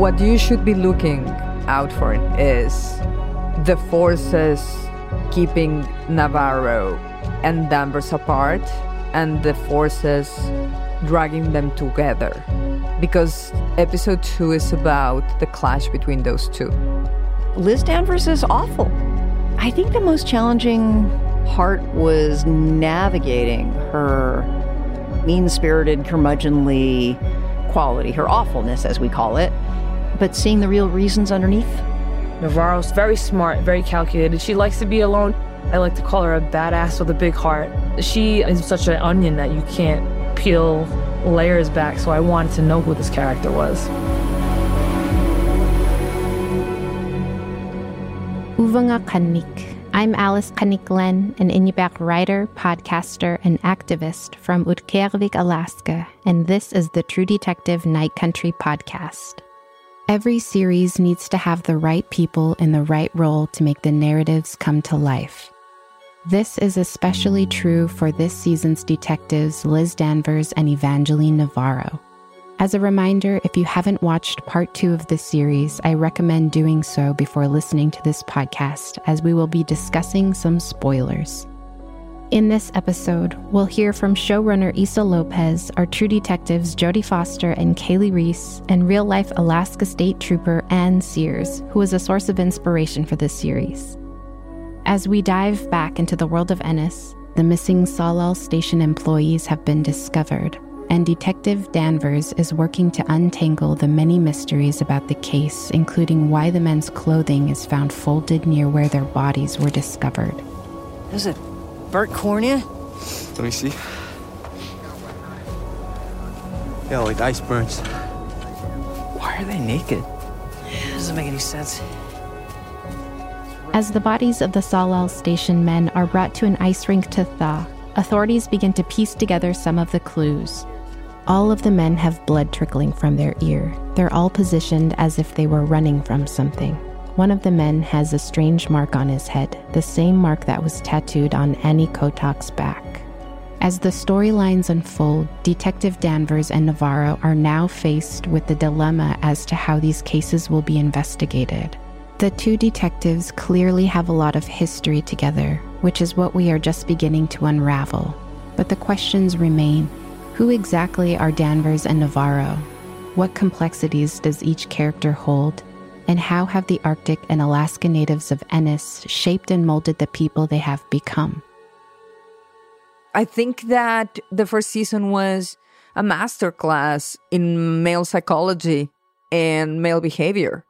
What you should be looking out for is the forces keeping Navarro and Danvers apart and the forces dragging them together. Because episode two is about the clash between those two. Liz Danvers is awful. I think the most challenging part was navigating her mean spirited, curmudgeonly quality, her awfulness, as we call it, but seeing the real reasons underneath. Navarro's very smart, very calculated. She likes to be alone. I like to call her a badass with a big heart. She is such an onion that you can't peel layers back, so I wanted to know who this character was. Uvanga Kanik. I'm Alice Qannik Glenn, an Inupiaq writer, podcaster, and activist from Utqiagvik, Alaska, and this is the True Detective Night Country podcast. Every series needs to have the right people in the right role to make the narratives come to life. This is especially true for this season's detectives Liz Danvers and Evangeline Navarro. As a reminder, if you haven't watched part two of this series, I recommend doing so before listening to this podcast, as we will be discussing some spoilers. In this episode, we'll hear from showrunner Issa Lopez, our true detectives Jodie Foster and Kali Reis, and real life Alaska State Trooper Anne Sears, who was a source of inspiration for this series. As we dive back into the world of Ennis, the missing Tsalal Station employees have been discovered, and Detective Danvers is working to untangle the many mysteries about the case, including why the men's clothing is found folded near where their bodies were discovered. Is it burnt cornea? Let me see. Yeah, like ice burns. Why are they naked? It Doesn't make any sense. As the bodies of the Tsalal Station men are brought to an ice rink to thaw, authorities begin to piece together some of the clues. All of the men have blood trickling from their ear. They're all positioned as if they were running from something. One of the men has a strange mark on his head, the same mark that was tattooed on Annie Kowtok's back. As the storylines unfold, Detective Danvers and Navarro are now faced with the dilemma as to how these cases will be investigated. The two detectives clearly have a lot of history together, which is what we are just beginning to unravel. But the questions remain who exactly are Danvers and Navarro? What complexities does each character hold? And how have the Arctic and Alaska natives of Ennis shaped and molded the people they have become? I think that the first season was a masterclass in male psychology and male behavior.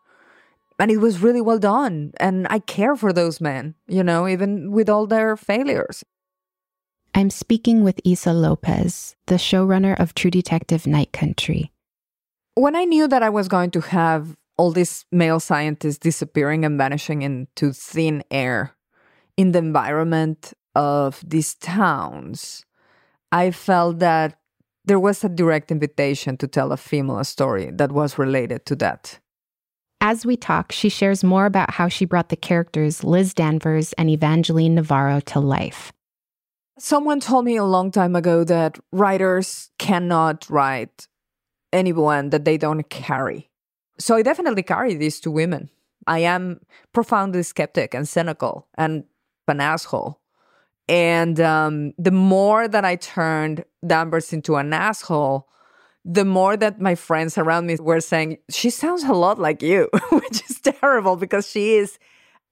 And it was really well done. And I care for those men, you know, even with all their failures. I'm speaking with Issa Lopez, the showrunner of True Detective Night Country. When I knew that I was going to have all these male scientists disappearing and vanishing into thin air in the environment of these towns, I felt that there was a direct invitation to tell a female story that was related to that. As we talk, she shares more about how she brought the characters Liz Danvers and Evangeline Navarro to life. Someone told me a long time ago that writers cannot write anyone that they don't carry. So I definitely carry these two women. I am profoundly skeptic and cynical and an asshole. And um, the more that I turned Danvers into an asshole, the more that my friends around me were saying, she sounds a lot like you, which is terrible because she is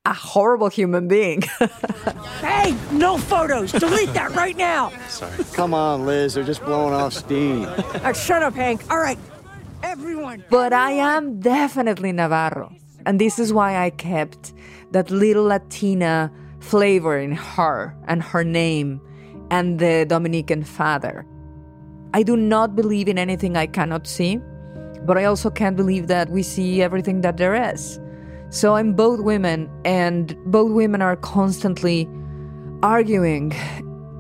a horrible human being. hey, no photos. Delete that right now. Sorry. Come on, Liz. They're just blowing off steam. Uh, shut up, Hank. All right. Everyone. But I am definitely Navarro. And this is why I kept that little Latina flavor in her and her name and the Dominican father. I do not believe in anything I cannot see, but I also can't believe that we see everything that there is. So I'm both women, and both women are constantly arguing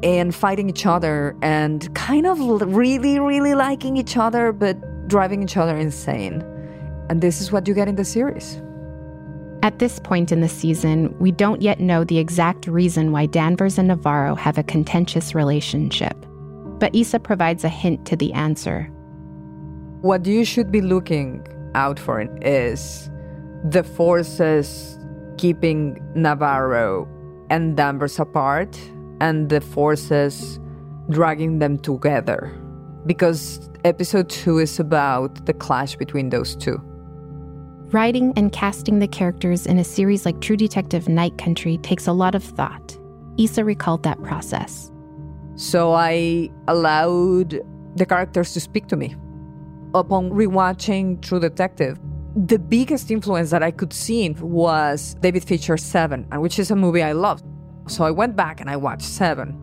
and fighting each other and kind of really, really liking each other, but driving each other insane. And this is what you get in the series. At this point in the season, we don't yet know the exact reason why Danvers and Navarro have a contentious relationship. But Issa provides a hint to the answer. What you should be looking out for is the forces keeping Navarro and Danvers apart and the forces dragging them together. Because episode two is about the clash between those two. Writing and casting the characters in a series like True Detective Night Country takes a lot of thought. Issa recalled that process. So I allowed the characters to speak to me. Upon rewatching True Detective, the biggest influence that I could see was David Fincher's Seven, and which is a movie I loved. So I went back and I watched Seven.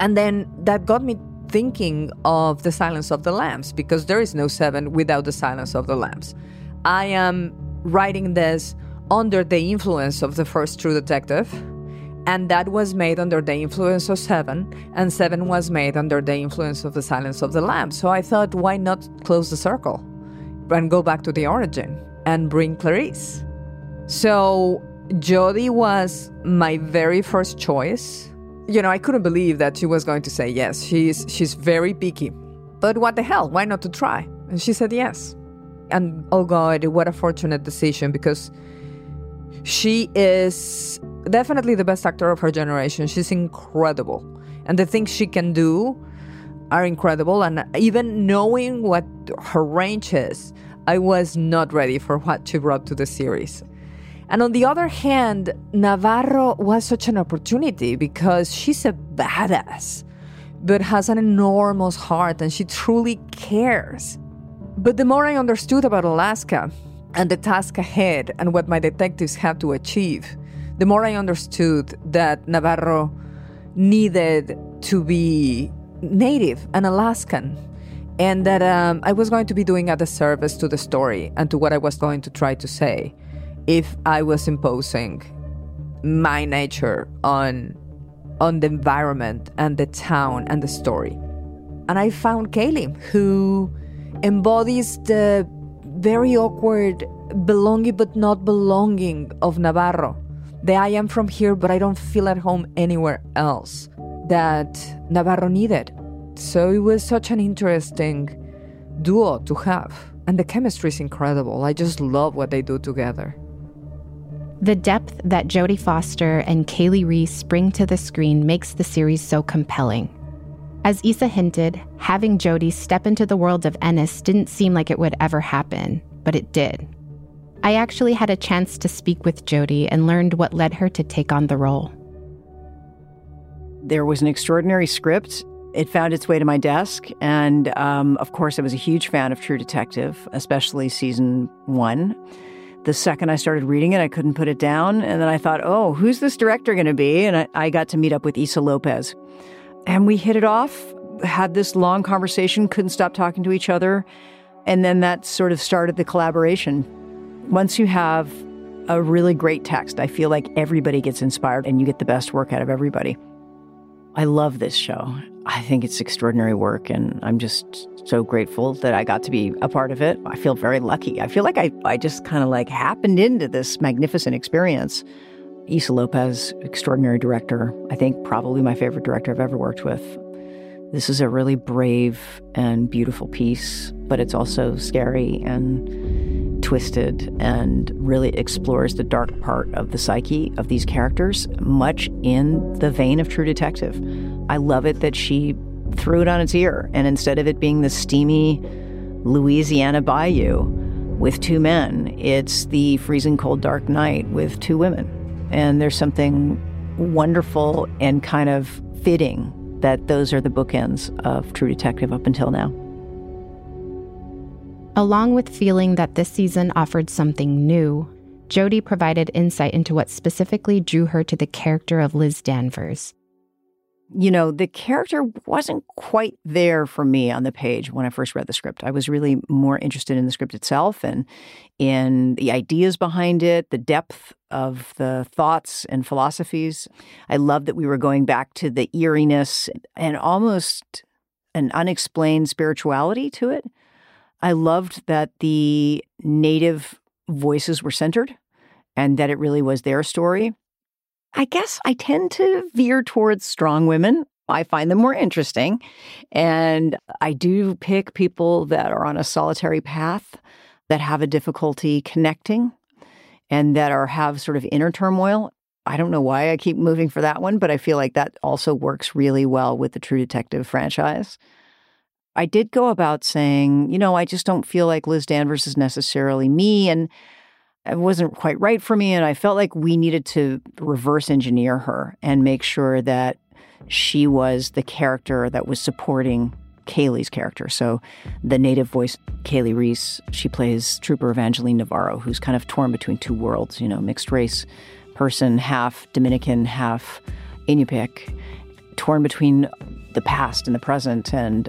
And then that got me thinking of The Silence of the Lambs, because there is no Seven without The Silence of the Lambs. I am writing this under the influence of the first True Detective, and that was made under the influence of Seven, and Seven was made under the influence of The Silence of the Lambs. So I thought, why not close the circle and go back to the origin and bring Clarice? So Jodie was my very first choice. You know, I couldn't believe that she was going to say yes. She's she's very picky. But what the hell? Why not to try? And she said yes. And oh God, what a fortunate decision because she is definitely the best actor of her generation. She's incredible. And the things she can do are incredible. And even knowing what her range is, I was not ready for what she brought to the series. And on the other hand, Navarro was such an opportunity because she's a badass, but has an enormous heart and she truly cares. But the more I understood about Alaska and the task ahead and what my detectives have to achieve, the more I understood that Navarro needed to be native and Alaskan, and that um, I was going to be doing a disservice to the story and to what I was going to try to say if I was imposing my nature on on the environment and the town and the story. And I found Kali, who embodies the very awkward belonging but not belonging of Navarro. The I am from here, but I don't feel at home anywhere else that Navarro needed. So it was such an interesting duo to have. And the chemistry is incredible. I just love what they do together. The depth that Jodie Foster and Kali Reis bring to the screen makes the series so compelling. As Issa hinted, having Jodie step into the world of Ennis didn't seem like it would ever happen, but it did. I actually had a chance to speak with Jodie and learned what led her to take on the role. There was an extraordinary script. It found its way to my desk. And um, of course, I was a huge fan of True Detective, especially season one. The second I started reading it, I couldn't put it down. And then I thought, oh, who's this director going to be? And I, I got to meet up with Issa Lopez. And we hit it off, had this long conversation, couldn't stop talking to each other. And then that sort of started the collaboration. Once you have a really great text, I feel like everybody gets inspired and you get the best work out of everybody. I love this show. I think it's extraordinary work, and I'm just so grateful that I got to be a part of it. I feel very lucky. I feel like I, I just kind of like happened into this magnificent experience. Issa Lopez, extraordinary director. I think probably my favorite director I've ever worked with. This is a really brave and beautiful piece, but it's also scary and twisted and really explores the dark part of the psyche of these characters, much in the vein of True Detective. I love it that she threw it on its ear, and instead of it being the steamy Louisiana bayou with two men, it's the freezing cold dark night with two women. And there's something wonderful and kind of fitting that those are the bookends of True Detective up until now. Along with feeling that this season offered something new, Jodie provided insight into what specifically drew her to the character of Liz Danvers. You know, the character wasn't quite there for me on the page when I first read the script. I was really more interested in the script itself and in the ideas behind it, the depth of the thoughts and philosophies. I love that we were going back to the eeriness and almost an unexplained spirituality to it. I loved that the native voices were centered and that it really was their story. I guess I tend to veer towards strong women. I find them more interesting. And I do pick people that are on a solitary path. that have a difficulty connecting and that are have sort of inner turmoil. I don't know why I keep moving for that one, but I feel like that also works really well with the True Detective franchise. I did go about saying, you know, I just don't feel like Liz Danvers is necessarily me and it wasn't quite right for me and I felt like we needed to reverse engineer her and make sure that she was the character that was supporting Kali's character. So the native voice, Kali Reis, she plays Trooper Evangeline Navarro, who's kind of torn between two worlds, you know, mixed race person, half Dominican, half Inupiaq, torn between the past and the present and,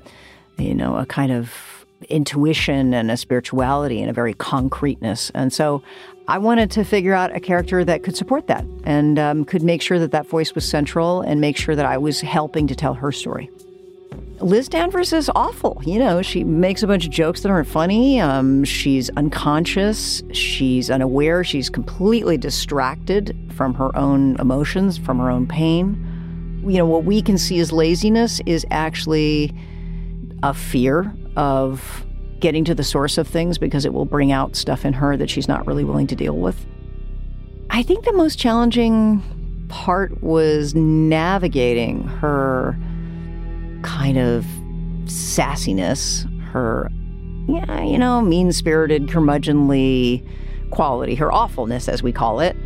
you know, a kind of intuition and a spirituality and a very concreteness. And so I wanted to figure out a character that could support that and um, could make sure that that voice was central and make sure that I was helping to tell her story. Liz Danvers is awful. You know, she makes a bunch of jokes that aren't funny. Um, she's unconscious. She's unaware. She's completely distracted from her own emotions, from her own pain. You know, what we can see as laziness is actually a fear of getting to the source of things because it will bring out stuff in her that she's not really willing to deal with. I think the most challenging part was navigating her kind of sassiness, her, yeah, you know, mean spirited, curmudgeonly quality, her awfulness, as we call it,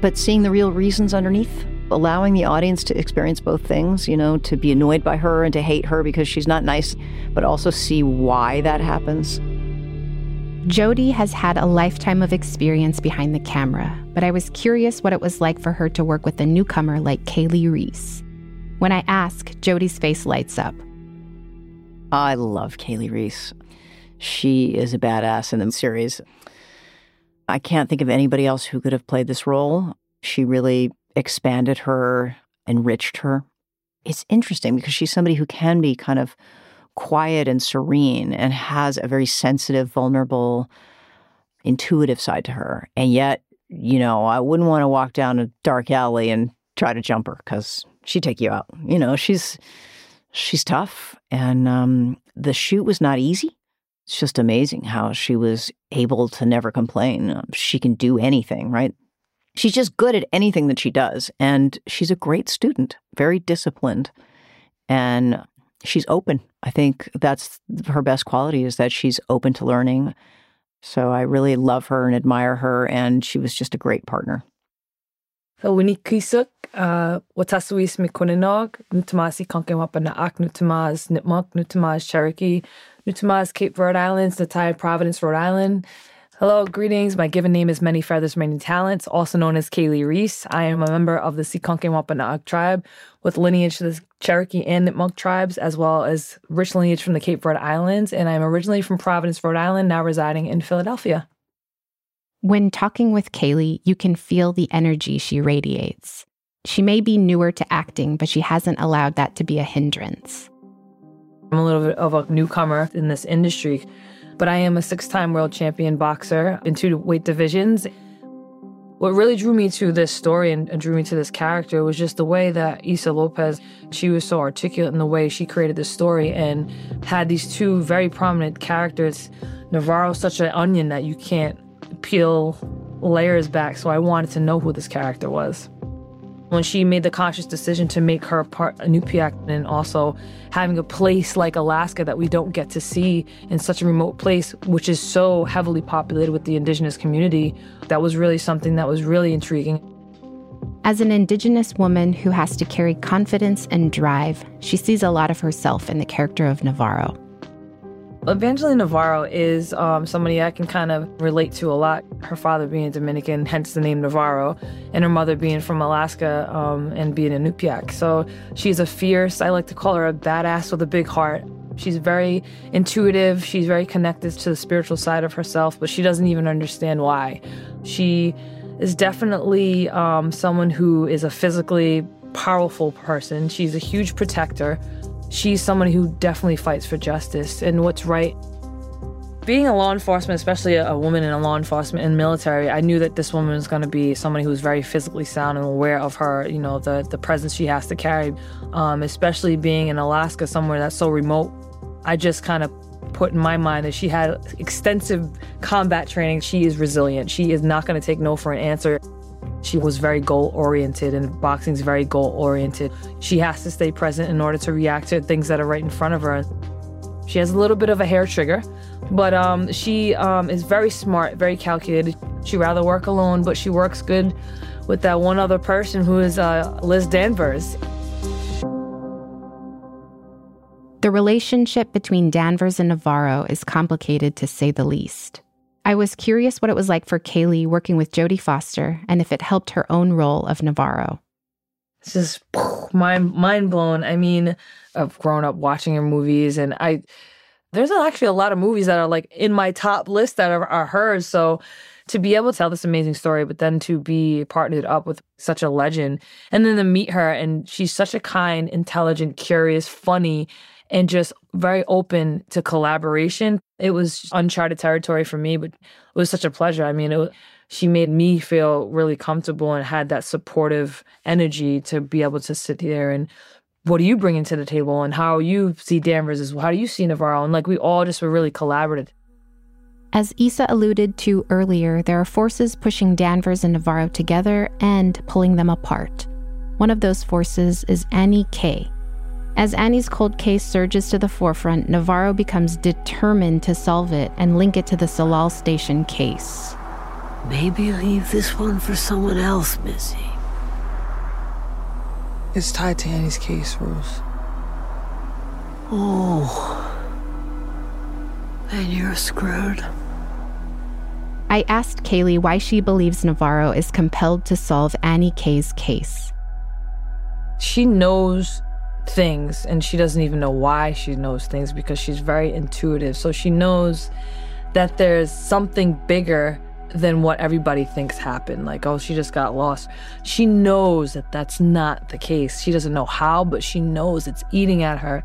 but seeing the real reasons underneath, allowing the audience to experience both things, you know, to be annoyed by her and to hate her because she's not nice, but also see why that happens. Jodie has had a lifetime of experience behind the camera, but I was curious what it was like for her to work with a newcomer like Kali Reis. When I ask, Jodie's face lights up. I love Kali Reis. She is a badass in the series. I can't think of anybody else who could have played this role. She really expanded her, enriched her. It's interesting because she's somebody who can be kind of quiet and serene and has a very sensitive, vulnerable, intuitive side to her. And yet, you know, I wouldn't want to walk down a dark alley and try to jump her because she'd take you out. You know, she's she's tough, and um, the shoot was not easy. It's just amazing how she was able to never complain. She can do anything, right? She's just good at anything that she does, and she's a great student, very disciplined, and she's open. I think that's her best quality is that she's open to learning. So I really love her and admire her, and she was just a great partner. Winnie Kisuk, uh, Watasuis Mikunanog, Nutamasi Kankamapanaak, Nutamas Nipmuk, Nutamas Cherokee, Nutamas Cape Verde Islands, Natai Providence, Rhode Island. Hello, greetings. My given name is Many Feathers, Many Talents, also known as Kali Reis. I am a member of the Seaconke Wampanoag tribe with lineage to the Cherokee and Nipmuc tribes, as well as rich lineage from the Cape Verde Islands. And I'm originally from Providence, Rhode Island, now residing in Philadelphia. When talking with Kali, you can feel the energy she radiates. She may be newer to acting, but she hasn't allowed that to be a hindrance. I'm a little bit of a newcomer in this industry, but I am a six time world champion boxer in two weight divisions. What really drew me to this story and, drew me to this character was just the way that Issa Lopez, she was so articulate in the way she created this story and had these two very prominent characters. Navarro's such an onion that you can't peel layers back, so I wanted to know who this character was. When she made the conscious decision to make her part Inupiaq and also having a place like Alaska that we don't get to see in such a remote place, which is so heavily populated with the indigenous community, that was really something that was really intriguing. As an Indigenous woman who has to carry confidence and drive, she sees a lot of herself in the character of Navarro. Evangeline Navarro is um, somebody I can kind of relate to a lot. Her father being Dominican, hence the name Navarro, and her mother being from Alaska um, and being a Inupiaq. So she's a fierce, I like to call her a badass with a big heart. She's very intuitive. She's very connected to the spiritual side of herself, but she doesn't even understand why. She is definitely um, someone who is a physically powerful person. She's a huge protector she's someone who definitely fights for justice and what's right. Being a law enforcement, especially a, woman in a law enforcement and military, I knew that this woman was going to be somebody who was very physically sound and aware of her, you know, the the presence she has to carry, um, especially being in Alaska, somewhere that's so remote. I just kind of put in my mind that she had extensive combat training. She is resilient. She is not going to take no for an answer. She was very goal oriented, and boxing is very goal oriented. She has to stay present in order to react to things that are right in front of her. She has a little bit of a hair trigger, but um, she um, is very smart, very calculated. She rather work alone, but she works good with that one other person who is uh, Liz Danvers. The relationship between Danvers and Navarro is complicated to say the least. I was curious what it was like for Kali working with Jodie Foster and if it helped her own role of Navarro. It's just mind mind blown. I mean, I've grown up watching her movies, and I there's actually a lot of movies that are like in my top list that are, are hers. So to be able to tell this amazing story, but then to be partnered up with such a legend, and then to meet her, and she's such a kind, intelligent, curious, funny, and just very open to collaboration. It was uncharted territory for me, but it was such a pleasure. I mean, it, she made me feel really comfortable and had that supportive energy to be able to sit there and what are you bringing to the table and how you see Danvers as well? How do you see Navarro? And like we all just were really collaborative. As Issa alluded to earlier, there are forces pushing Danvers and Navarro together and pulling them apart. One of those forces is Annie Kay, as Annie's cold case surges to the forefront, Navarro becomes determined to solve it and link it to the Tsalal Station case. Maybe leave this one for someone else, Missy. It's tied to Annie's case, Rose. Oh. Then you're screwed. I asked Kali why she believes Navarro is compelled to solve Annie Kay's case. She knows things and she doesn't even know why she knows things because she's very intuitive. So she knows that there's something bigger than what everybody thinks happened. Like, oh, she just got lost. She knows that that's not the case. She doesn't know how, but she knows it's eating at her.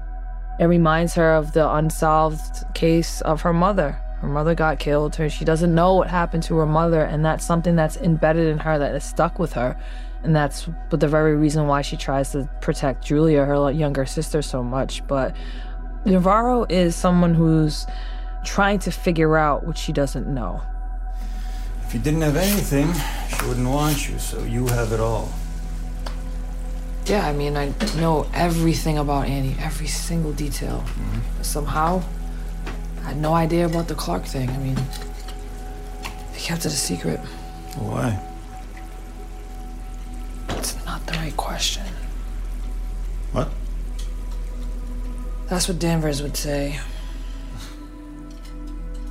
It reminds her of the unsolved case of her mother. Her mother got killed. Her she doesn't know what happened to her mother, and that's something that's embedded in her that is stuck with her. And that's the very reason why she tries to protect Julia, her younger sister, so much. But Navarro is someone who's trying to figure out what she doesn't know. If you didn't have anything, she wouldn't want you, so you have it all. Yeah, I mean, I know everything about Annie, every single detail. Mm-hmm. Somehow, I had no idea about the Clark thing. I mean, they kept it a secret. Why? Not the right question. What? That's what Danvers would say.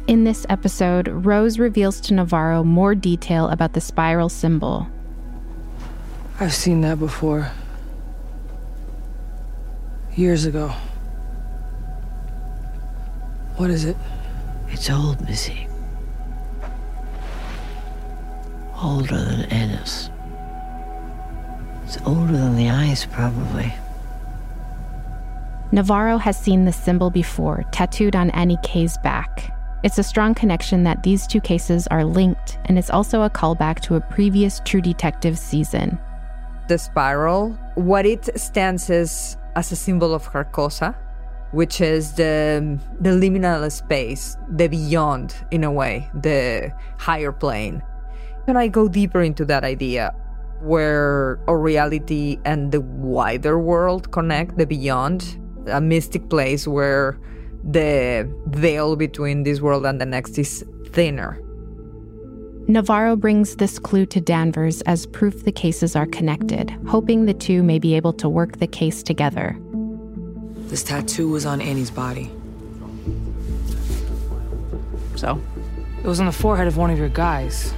In this episode, Rose reveals to Navarro more detail about the spiral symbol. I've seen that before. Years ago. What is it? It's old, Missy. Older than Ennis. It's older than the ice, probably. Navarro has seen the symbol before, tattooed on Annie Kay's back. It's a strong connection that these two cases are linked, and it's also a callback to a previous True Detective season. The spiral, what it stands as, as a symbol of Carcosa, which is the, the liminal space, the beyond, in a way, the higher plane. Can I go deeper into that idea? Where our reality and the wider world connect, the beyond, a mystic place where the veil between this world and the next is thinner. Navarro brings this clue to Danvers as proof the cases are connected, hoping the two may be able to work the case together. This tattoo was on Annie's body. So? It was on the forehead of one of your guys.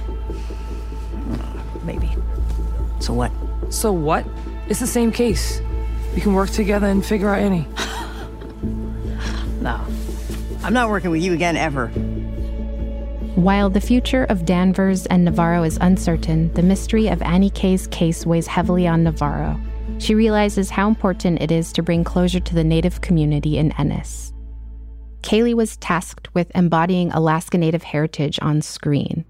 Maybe. So what? So what? It's the same case. We can work together and figure out Annie. no. I'm not working with you again ever. While the future of Danvers and Navarro is uncertain, the mystery of Annie Kay's case weighs heavily on Navarro. She realizes how important it is to bring closure to the Native community in Ennis. Kali was tasked with embodying Alaska Native heritage on screen.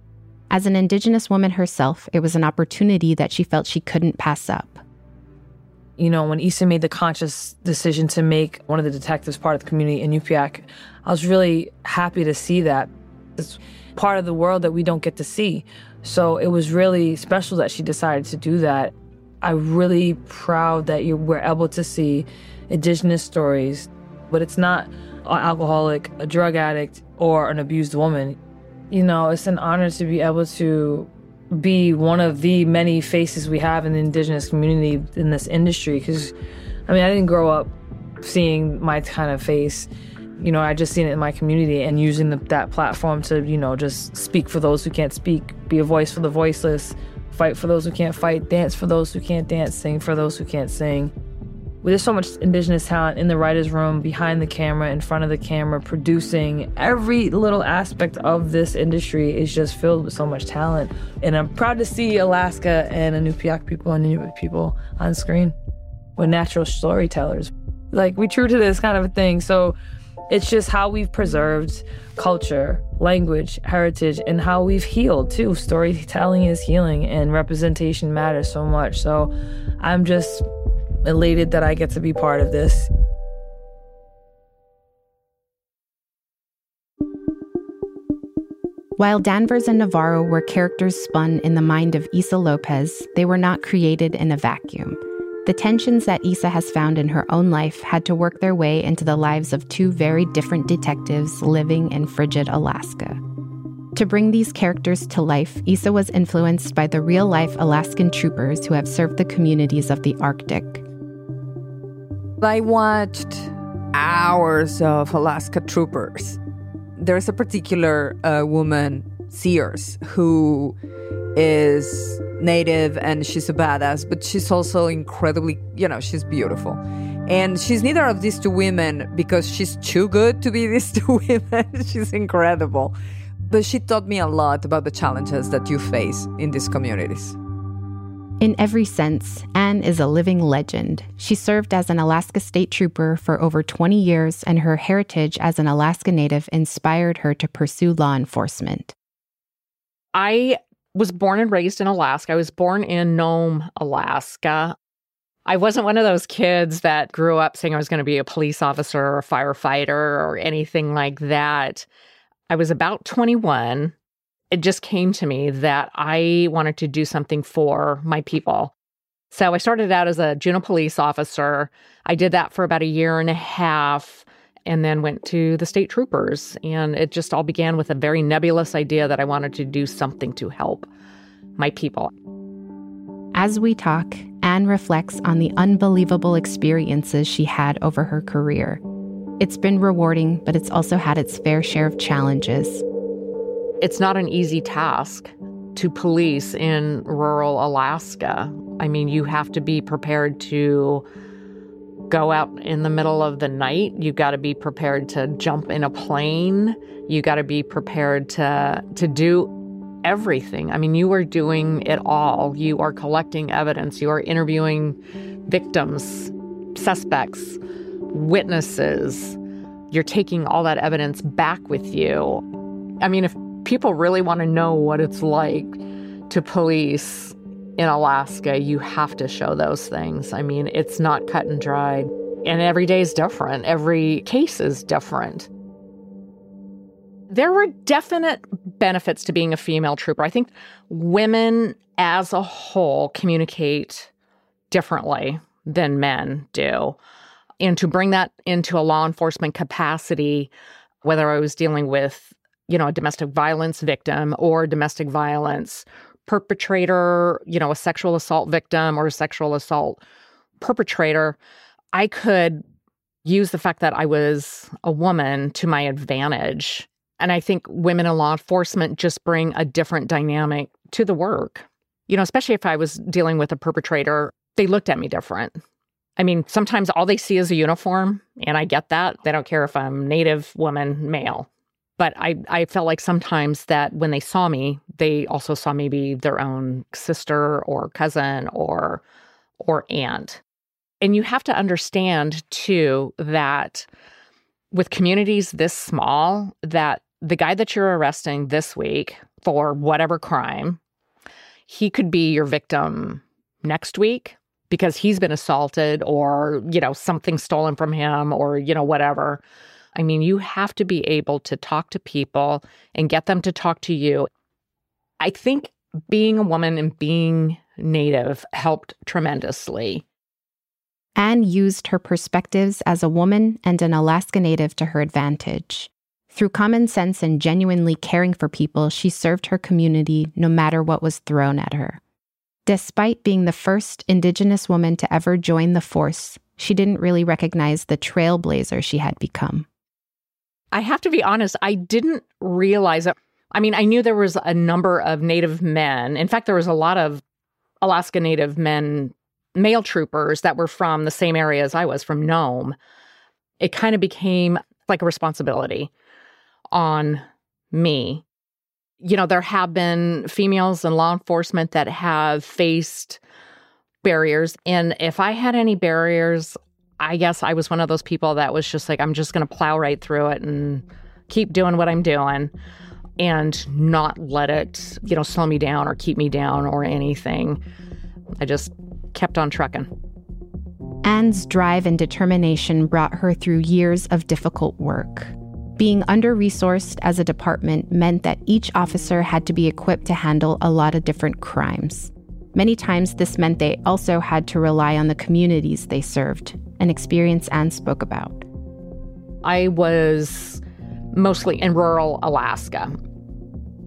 As an Indigenous woman herself, it was an opportunity that she felt she couldn't pass up. You know, when Issa made the conscious decision to make one of the detectives part of the community in Inupiaq, I was really happy to see that. It's part of the world that we don't get to see. So it was really special that she decided to do that. I'm really proud that you were able to see indigenous stories, but it's not an alcoholic, a drug addict, or an abused woman. You know, it's an honor to be able to be one of the many faces we have in the indigenous community in this industry. Because, I mean, I didn't grow up seeing my kind of face. You know, I just seen it in my community and using the, that platform to, you know, just speak for those who can't speak, be a voice for the voiceless, fight for those who can't fight, dance for those who can't dance, sing for those who can't sing. There's so much indigenous talent in the writer's room, behind the camera, in front of the camera, producing. Every little aspect of this industry is just filled with so much talent. And I'm proud to see Alaska and Inupiaq people and Inuit people on screen. We're natural storytellers. Like, we true to this kind of a thing. So it's just how we've preserved culture, language, heritage, and how we've healed too. Storytelling is healing, and representation matters so much. So I'm just elated that I get to be part of this. While Danvers and Navarro were characters spun in the mind of Issa Lopez, they were not created in a vacuum. The tensions that Issa has found in her own life had to work their way into the lives of two very different detectives living in frigid Alaska. To bring these characters to life, Issa was influenced by the real life Alaskan troopers who have served the communities of the Arctic. I watched hours of Alaska Troopers. There's a particular uh, woman, Sears, who is native and she's a badass, but she's also incredibly, you know, she's beautiful. And she's neither of these two women because she's too good to be these two women. she's incredible. But she taught me a lot about the challenges that you face in these communities. In every sense, Anne is a living legend. She served as an Alaska State Trooper for over 20 years, and her heritage as an Alaska Native inspired her to pursue law enforcement. I was born and raised in Alaska. I was born in Nome, Alaska. I wasn't one of those kids that grew up saying I was going to be a police officer or a firefighter or anything like that. I was about 21 it just came to me that I wanted to do something for my people. So I started out as a Juneau police officer. I did that for about a year and a half and then went to the state troopers. And it just all began with a very nebulous idea that I wanted to do something to help my people. As we talk, Anne reflects on the unbelievable experiences she had over her career. It's been rewarding, but it's also had its fair share of challenges. It's not an easy task to police in rural Alaska. I mean, you have to be prepared to go out in the middle of the night. You've got to be prepared to jump in a plane. You got to be prepared to to do everything. I mean, you are doing it all. You are collecting evidence. You are interviewing victims, suspects, witnesses. You're taking all that evidence back with you. I mean, if people really want to know what it's like to police in Alaska, you have to show those things. I mean, it's not cut and dried. And every day is different, every case is different. There were definite benefits to being a female trooper. I think women as a whole communicate differently than men do. And to bring that into a law enforcement capacity, whether I was dealing with you know, a domestic violence victim or domestic violence perpetrator, you know, a sexual assault victim or a sexual assault perpetrator, I could use the fact that I was a woman to my advantage. And I think women in law enforcement just bring a different dynamic to the work. You know, especially if I was dealing with a perpetrator, they looked at me different. I mean, sometimes all they see is a uniform, and I get that. They don't care if I'm native, woman, male. But I, I felt like sometimes that when they saw me, they also saw maybe their own sister or cousin or or aunt. And you have to understand too that with communities this small, that the guy that you're arresting this week for whatever crime, he could be your victim next week because he's been assaulted or, you know, something stolen from him or, you know, whatever. I mean, you have to be able to talk to people and get them to talk to you. I think being a woman and being Native helped tremendously. Anne used her perspectives as a woman and an Alaska Native to her advantage. Through common sense and genuinely caring for people, she served her community no matter what was thrown at her. Despite being the first Indigenous woman to ever join the force, she didn't really recognize the trailblazer she had become. I have to be honest, I didn't realize it. I mean, I knew there was a number of Native men. In fact, there was a lot of Alaska Native men, male troopers that were from the same area as I was, from Nome. It kind of became like a responsibility on me you know, there have been females in law enforcement that have faced barriers. And if I had any barriers, I guess I was one of those people that was just like, I'm just going to plow right through it and keep doing what I'm doing and not let it, you know, slow me down or keep me down or anything. I just kept on trucking. Anne's drive and determination brought her through years of difficult work. Being under resourced as a department meant that each officer had to be equipped to handle a lot of different crimes. Many times, this meant they also had to rely on the communities they served, an experience Anne spoke about. I was mostly in rural Alaska.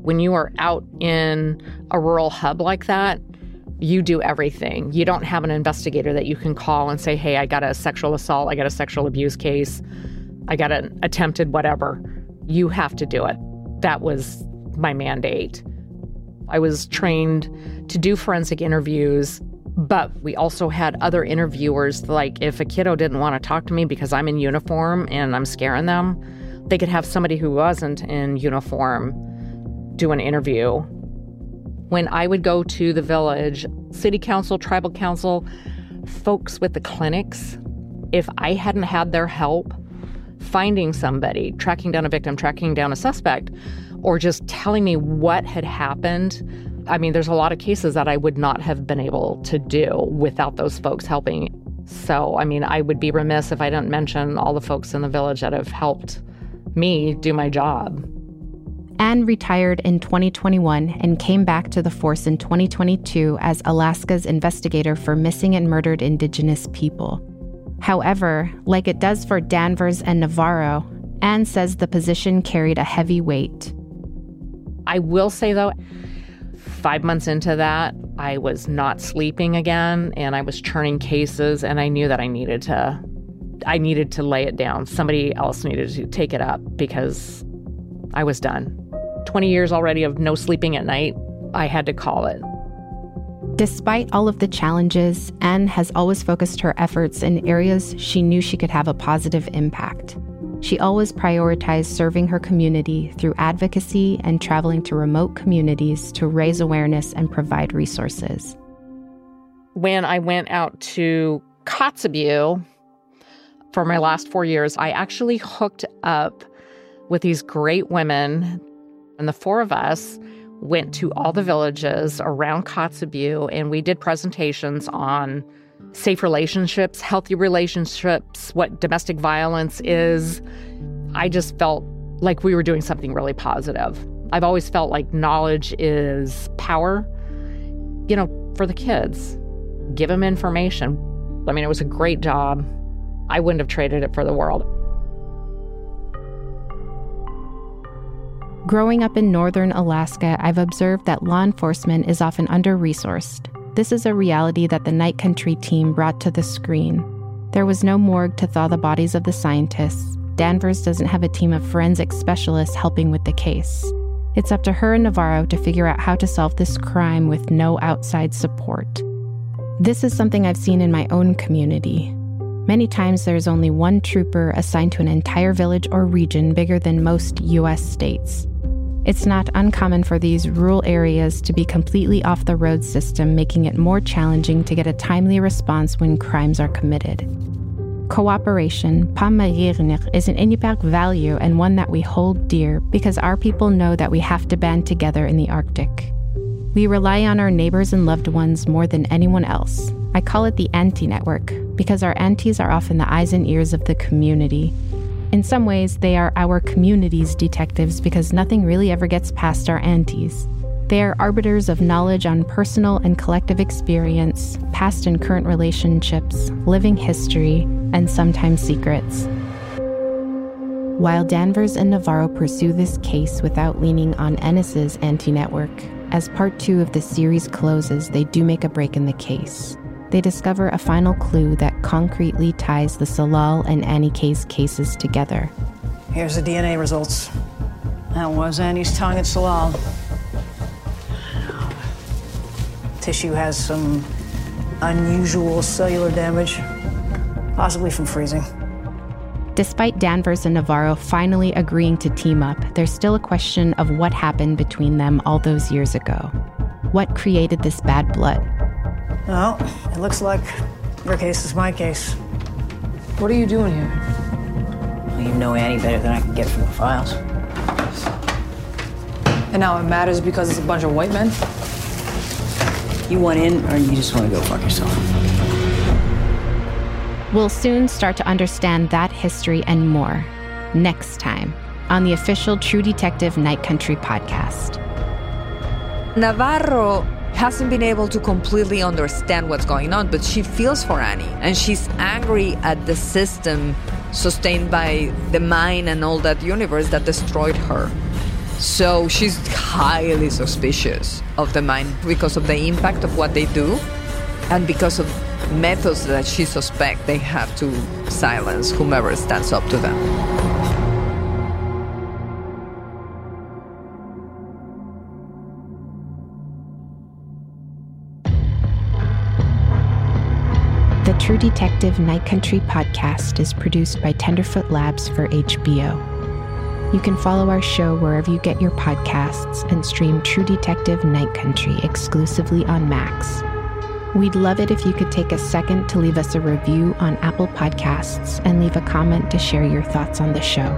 When you are out in a rural hub like that, you do everything. You don't have an investigator that you can call and say, hey, I got a sexual assault, I got a sexual abuse case. I got an attempted whatever. You have to do it. That was my mandate. I was trained to do forensic interviews, but we also had other interviewers. Like, if a kiddo didn't want to talk to me because I'm in uniform and I'm scaring them, they could have somebody who wasn't in uniform do an interview. When I would go to the village, city council, tribal council, folks with the clinics, if I hadn't had their help, finding somebody, tracking down a victim, tracking down a suspect, or just telling me what had happened. I mean, there's a lot of cases that I would not have been able to do without those folks helping. So, I mean, I would be remiss if I didn't mention all the folks in the village that have helped me do my job. Anne retired in 2021 and came back to the force in 2022 as Alaska's investigator for missing and murdered Indigenous people. However, like it does for Danvers and Navarro, Anne says the position carried a heavy weight. I will say though, five months into that, I was not sleeping again and I was churning cases and I knew that I needed to I needed to lay it down. Somebody else needed to take it up because I was done. 20 years already of no sleeping at night. I had to call it. Despite all of the challenges, Anne has always focused her efforts in areas she knew she could have a positive impact. She always prioritized serving her community through advocacy and traveling to remote communities to raise awareness and provide resources. When I went out to Kotzebue for my last four years, I actually hooked up with these great women, and the four of us went to all the villages around Kotzebue and we did presentations on safe relationships, healthy relationships, what domestic violence is. I just felt like we were doing something really positive. I've always felt like knowledge is power, you know, for the kids. Give them information. I mean, it was a great job. I wouldn't have traded it for the world. Growing up in northern Alaska, I've observed that law enforcement is often under resourced. This is a reality that the Night Country team brought to the screen. There was no morgue to thaw the bodies of the scientists. Danvers doesn't have a team of forensic specialists helping with the case. It's up to her and Navarro to figure out how to solve this crime with no outside support. This is something I've seen in my own community. Many times there's only one trooper assigned to an entire village or region bigger than most US states. It's not uncommon for these rural areas to be completely off the road system, making it more challenging to get a timely response when crimes are committed. Cooperation, pamarirnir, is an Inupiaq value and one that we hold dear because our people know that we have to band together in the Arctic. We rely on our neighbors and loved ones more than anyone else. I call it the auntie Network because our aunties are often the eyes and ears of the community. In some ways, they are our community's detectives because nothing really ever gets past our aunties. They are arbiters of knowledge on personal and collective experience, past and current relationships, living history, and sometimes secrets. While Danvers and Navarro pursue this case without leaning on Ennis's Auntie Network, as part two of the series closes, they do make a break in the case. They discover a final clue that concretely ties the Tsalal and Annie Kay's cases together. Here's the DNA results. That was Annie's tongue at Tsalal. Tissue has some unusual cellular damage, possibly from freezing. Despite Danvers and Navarro finally agreeing to team up, there's still a question of what happened between them all those years ago. What created this bad blood? Well, it looks like your case is my case. What are you doing here? Well, you know Annie better than I can get from the files. And now it matters because it's a bunch of white men? You want in, or you just want to go fuck yourself? We'll soon start to understand that history and more next time on the official True Detective Night Country podcast. Navarro hasn't been able to completely understand what's going on, but she feels for Annie and she's angry at the system sustained by the mine and all that universe that destroyed her. So she's highly suspicious of the mine because of the impact of what they do and because of methods that she suspects they have to silence whomever stands up to them. True Detective Night Country podcast is produced by Tenderfoot Labs for HBO. You can follow our show wherever you get your podcasts and stream True Detective Night Country exclusively on Max. We'd love it if you could take a second to leave us a review on Apple Podcasts and leave a comment to share your thoughts on the show.